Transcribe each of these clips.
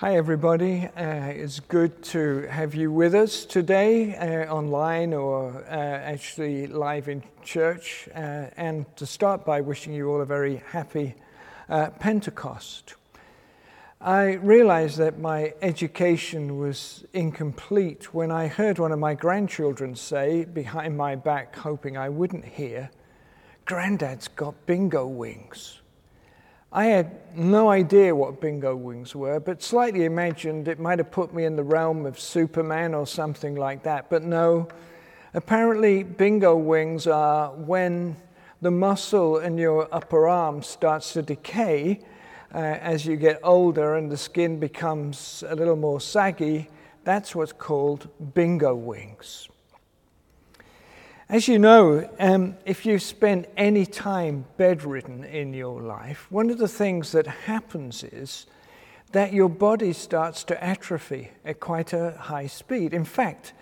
Hi, everybody. Uh, it's good to have you with us today, uh, online or uh, actually live in church. Uh, and to start by wishing you all a very happy uh, Pentecost. I realized that my education was incomplete when I heard one of my grandchildren say, behind my back, hoping I wouldn't hear, Granddad's got bingo wings. I had no idea what bingo wings were, but slightly imagined it might have put me in the realm of Superman or something like that. But no, apparently, bingo wings are when the muscle in your upper arm starts to decay uh, as you get older and the skin becomes a little more saggy. That's what's called bingo wings. As you know, um, if you spend any time bedridden in your life, one of the things that happens is that your body starts to atrophy at quite a high speed. In fact,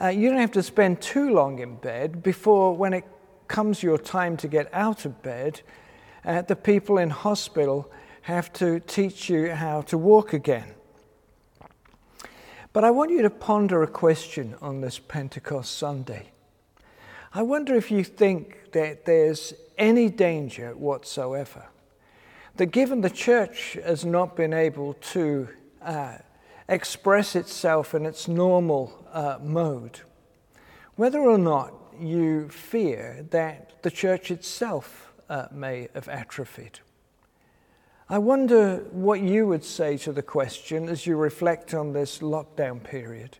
uh, you don't have to spend too long in bed before, when it comes your time to get out of bed, uh, the people in hospital have to teach you how to walk again. But I want you to ponder a question on this Pentecost Sunday. I wonder if you think that there's any danger whatsoever that given the church has not been able to uh, express itself in its normal uh, mode, whether or not you fear that the church itself uh, may have atrophied. I wonder what you would say to the question as you reflect on this lockdown period.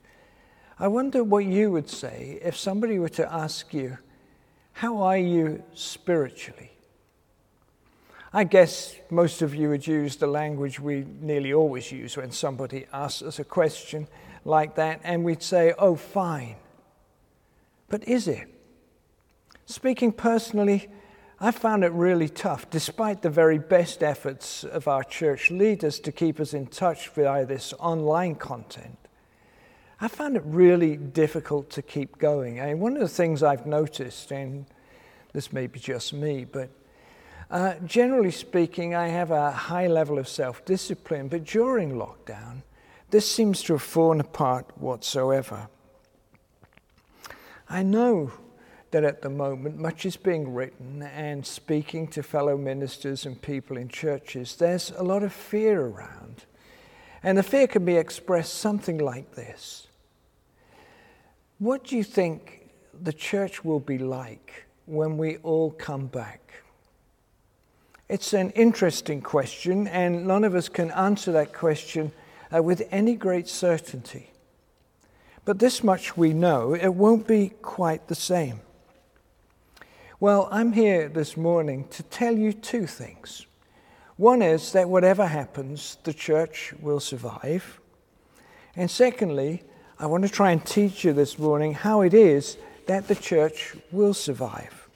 I wonder what you would say if somebody were to ask you, How are you spiritually? I guess most of you would use the language we nearly always use when somebody asks us a question like that, and we'd say, Oh, fine. But is it? Speaking personally, I found it really tough, despite the very best efforts of our church leaders to keep us in touch via this online content. I found it really difficult to keep going. Mean, one of the things I've noticed, and this may be just me, but uh, generally speaking, I have a high level of self discipline, but during lockdown, this seems to have fallen apart whatsoever. I know that at the moment much is being written and speaking to fellow ministers and people in churches, there's a lot of fear around. And the fear can be expressed something like this What do you think the church will be like when we all come back? It's an interesting question, and none of us can answer that question uh, with any great certainty. But this much we know it won't be quite the same. Well, I'm here this morning to tell you two things. One is that whatever happens, the church will survive. And secondly, I want to try and teach you this morning how it is that the church will survive.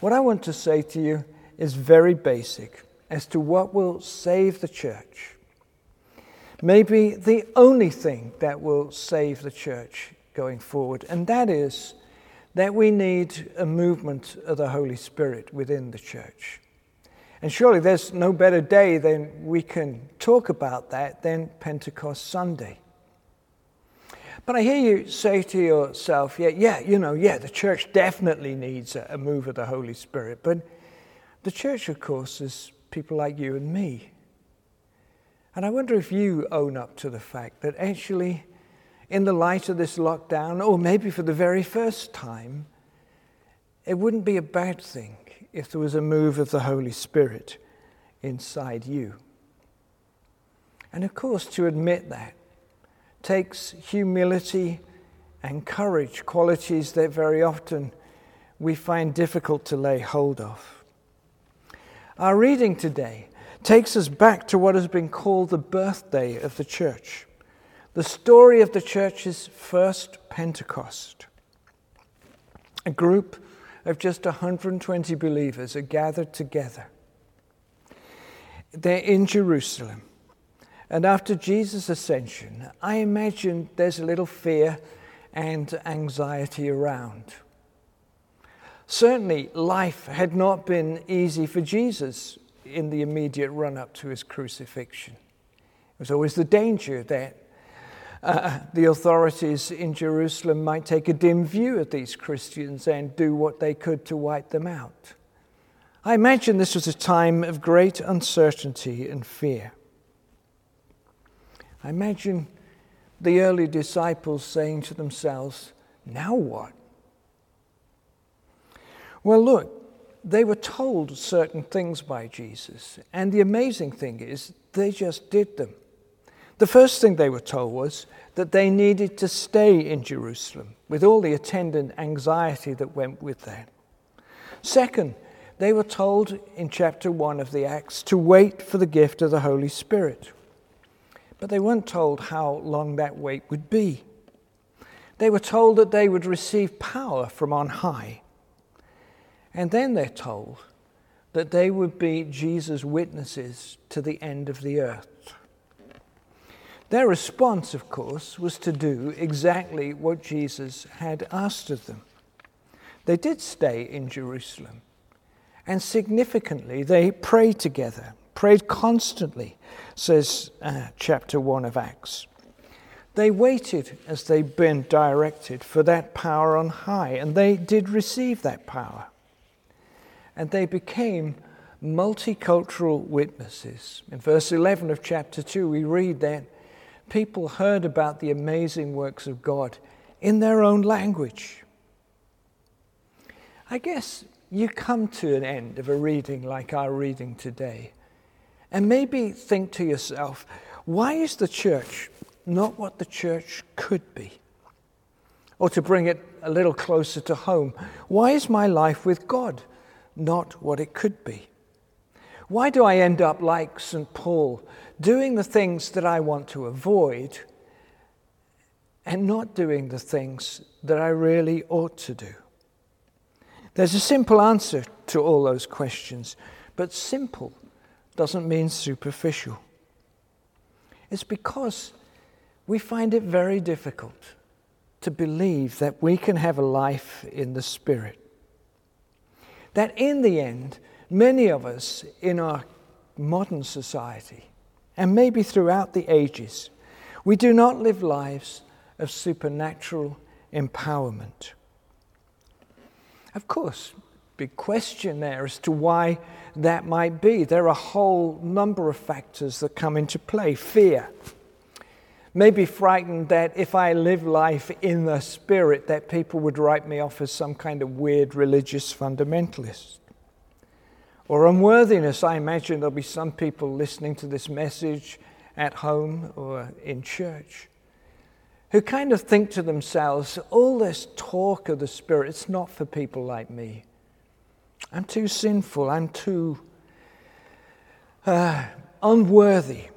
What I want to say to you is very basic as to what will save the church. Maybe the only thing that will save the church going forward, and that is that we need a movement of the Holy Spirit within the church. And surely there's no better day than we can talk about that than Pentecost Sunday. But I hear you say to yourself, yeah, yeah, you know, yeah, the church definitely needs a, a move of the Holy Spirit. But the church, of course, is people like you and me. And I wonder if you own up to the fact that actually, in the light of this lockdown, or maybe for the very first time, it wouldn't be a bad thing if there was a move of the Holy Spirit inside you. And of course, to admit that takes humility and courage, qualities that very often we find difficult to lay hold of. Our reading today takes us back to what has been called the birthday of the church, the story of the church's first Pentecost. A group of just 120 believers are gathered together. They're in Jerusalem. And after Jesus' ascension, I imagine there's a little fear and anxiety around. Certainly, life had not been easy for Jesus in the immediate run up to his crucifixion. There's always the danger that uh, the authorities in Jerusalem might take a dim view of these Christians and do what they could to wipe them out. I imagine this was a time of great uncertainty and fear. I imagine the early disciples saying to themselves, Now what? Well, look, they were told certain things by Jesus, and the amazing thing is, they just did them. The first thing they were told was that they needed to stay in Jerusalem with all the attendant anxiety that went with that. Second, they were told in chapter 1 of the Acts to wait for the gift of the Holy Spirit. But they weren't told how long that wait would be. They were told that they would receive power from on high. And then they're told that they would be Jesus' witnesses to the end of the earth. Their response, of course, was to do exactly what Jesus had asked of them. They did stay in Jerusalem, and significantly, they prayed together, prayed constantly, says uh, chapter 1 of Acts. They waited as they'd been directed for that power on high, and they did receive that power. And they became multicultural witnesses. In verse 11 of chapter 2, we read that people heard about the amazing works of God in their own language. I guess you come to an end of a reading like our reading today and maybe think to yourself, why is the church not what the church could be? Or to bring it a little closer to home, why is my life with God not what it could be? Why do I end up like St. Paul, doing the things that I want to avoid and not doing the things that I really ought to do? There's a simple answer to all those questions, but simple doesn't mean superficial. It's because we find it very difficult to believe that we can have a life in the Spirit. That in the end, many of us in our modern society, and maybe throughout the ages, we do not live lives of supernatural empowerment. Of course, big question there as to why that might be. There are a whole number of factors that come into play. Fear. Maybe frightened that if I live life in the spirit, that people would write me off as some kind of weird religious fundamentalist or unworthiness. I imagine there'll be some people listening to this message at home or in church who kind of think to themselves, all this talk of the Spirit, it's not for people like me. I'm too sinful. I'm too uh, unworthy.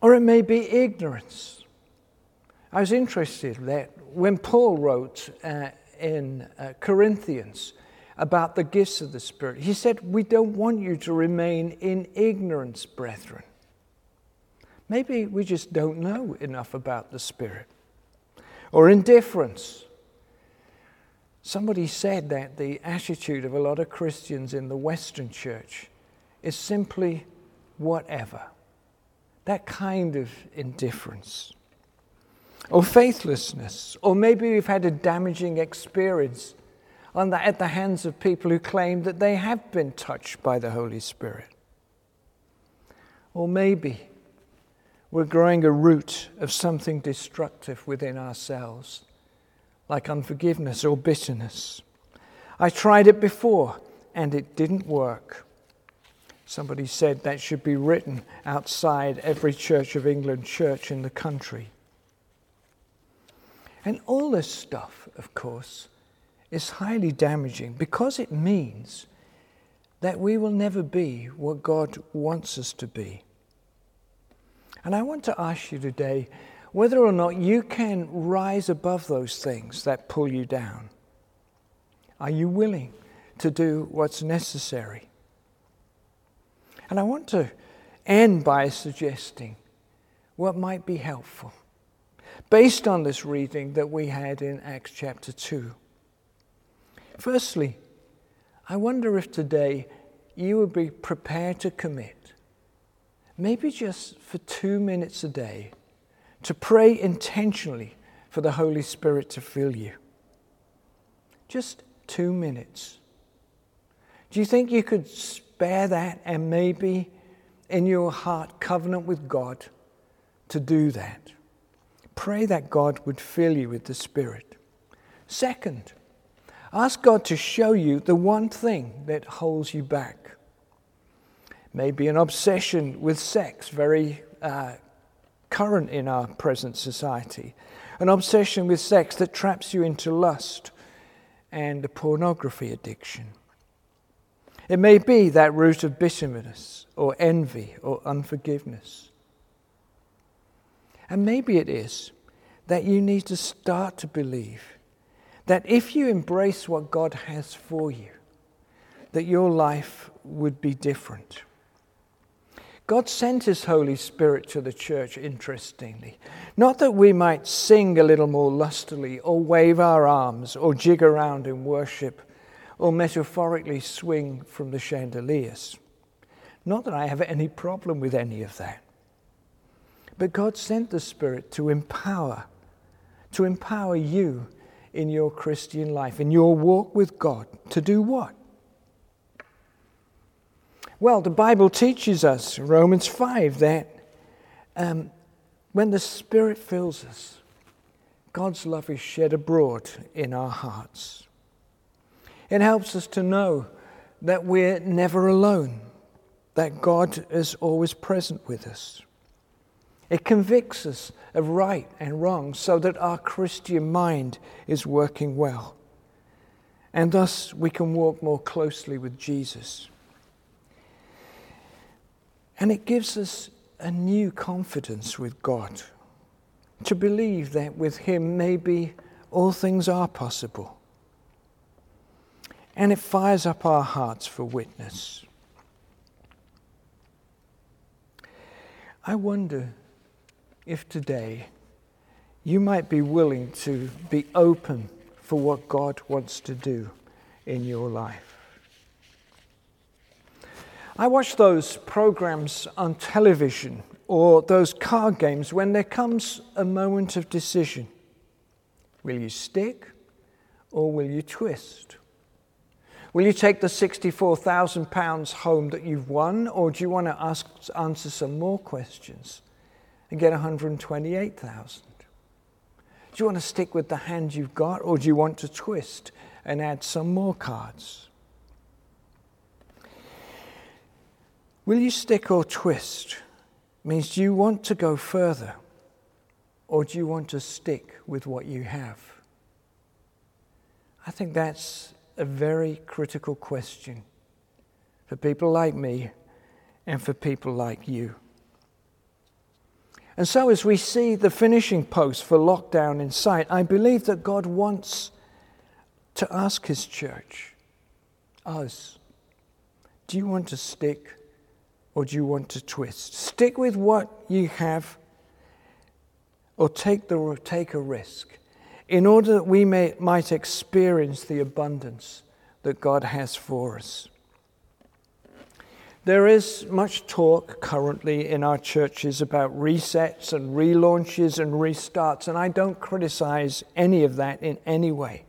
Or it may be ignorance. I was interested that when Paul wrote uh, in uh, Corinthians, about the gifts of the Spirit. He said, We don't want you to remain in ignorance, brethren. Maybe we just don't know enough about the Spirit. Or indifference. Somebody said that the attitude of a lot of Christians in the Western church is simply whatever. That kind of indifference. Or faithlessness. Or maybe we've had a damaging experience on the, at the hands of people who claim that they have been touched by the Holy Spirit. Or maybe we're growing a root of something destructive within ourselves, like unforgiveness or bitterness. I tried it before and it didn't work. Somebody said that should be written outside every Church of England church in the country. And all this stuff, of course, is highly damaging because it means that we will never be what God wants us to be. And I want to ask you today whether or not you can rise above those things that pull you down. Are you willing to do what's necessary? And I want to end by suggesting what might be helpful based on this reading that we had in Acts chapter 2. Firstly, I wonder if today you would be prepared to commit maybe just for two minutes a day, to pray intentionally for the Holy Spirit to fill you. Just two minutes. Do you think you could spare that and maybe in your heart covenant with God to do that? Pray that God would fill you with the Spirit. Second, ask God to show you the one thing that holds you back. Maybe an obsession with sex, very uh, current in our present society. An obsession with sex that traps you into lust and a pornography addiction. It may be that root of bitterness or envy or unforgiveness. And maybe it is that you need to start to believe that if you embrace what God has for you, that your life would be different. God sent His Holy Spirit to the church, interestingly. Not that we might sing a little more lustily, or wave our arms, or jig around in worship, or metaphorically swing from the chandeliers. Not that I have any problem with any of that. But God sent the Spirit to empower, to empower you in your Christian life, in your walk with God. To do what? Well, the Bible teaches us, Romans 5, that um, when the Spirit fills us, God's love is shed abroad in our hearts. It helps us to know that we're never alone, that God is always present with us. It convicts us of right and wrong so that our Christian mind is working well. And thus we can walk more closely with Jesus. And it gives us a new confidence with God to believe that with Him maybe all things are possible and it fires up our hearts for witness. I wonder if today you might be willing to be open for what God wants to do in your life. I watch those programs on television or those card games when there comes a moment of decision. Will you stick or will you twist? Will you take the £64,000 home that you've won, or do you want to ask, answer some more questions and get 128,000? Do you want to stick with the hand you've got, or do you want to twist and add some more cards? Will you stick or twist? Means do you want to go further, or do you want to stick with what you have? I think that's a very critical question for people like me and for people like you. And so, as we see the finishing post for lockdown in sight, I believe that God wants to ask His church, us, do you want to stick or do you want to twist? Stick with what you have or take, the, take a risk in order that we may, might experience the abundance that God has for us. There is much talk currently in our churches about resets and relaunches and restarts, and I don't criticize any of that in any way.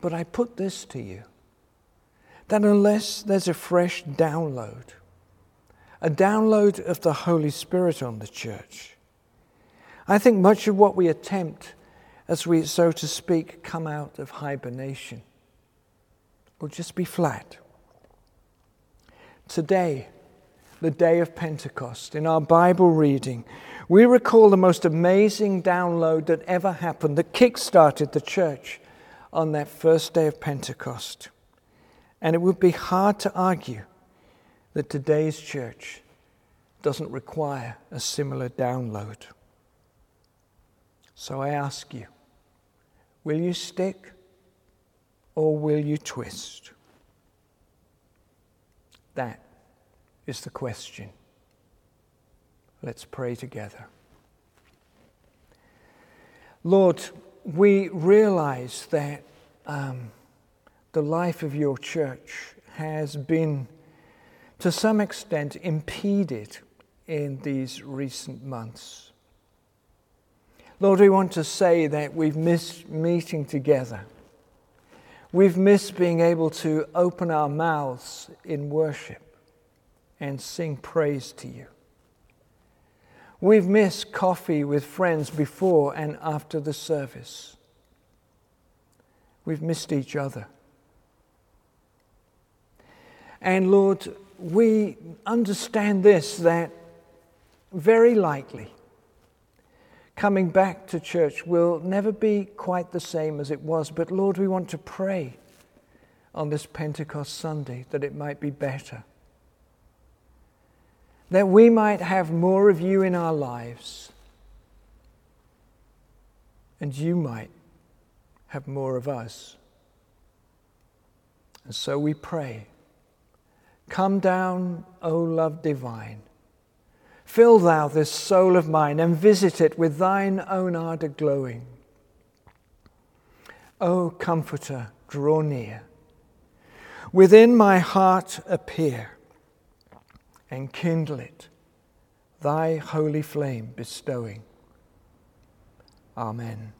But I put this to you that unless there's a fresh download, a download of the Holy Spirit on the church, I think much of what we attempt as we, so to speak, come out of hibernation will just be flat. Today, the day of Pentecost, in our Bible reading, we recall the most amazing download that ever happened that kick started the church on that first day of Pentecost. And it would be hard to argue that today's church doesn't require a similar download. So I ask you will you stick or will you twist? That is the question. Let's pray together. Lord, we realize that um, the life of your church has been to some extent impeded in these recent months. Lord, we want to say that we've missed meeting together. We've missed being able to open our mouths in worship and sing praise to you. We've missed coffee with friends before and after the service. We've missed each other. And Lord, we understand this that very likely coming back to church will never be quite the same as it was. But Lord, we want to pray on this Pentecost Sunday that it might be better that we might have more of you in our lives, and you might have more of us. And so we pray Come down, O love divine. Fill thou this soul of mine and visit it with thine own ardour glowing. O Comforter, draw near. Within my heart appear and kindle it, thy holy flame bestowing. Amen.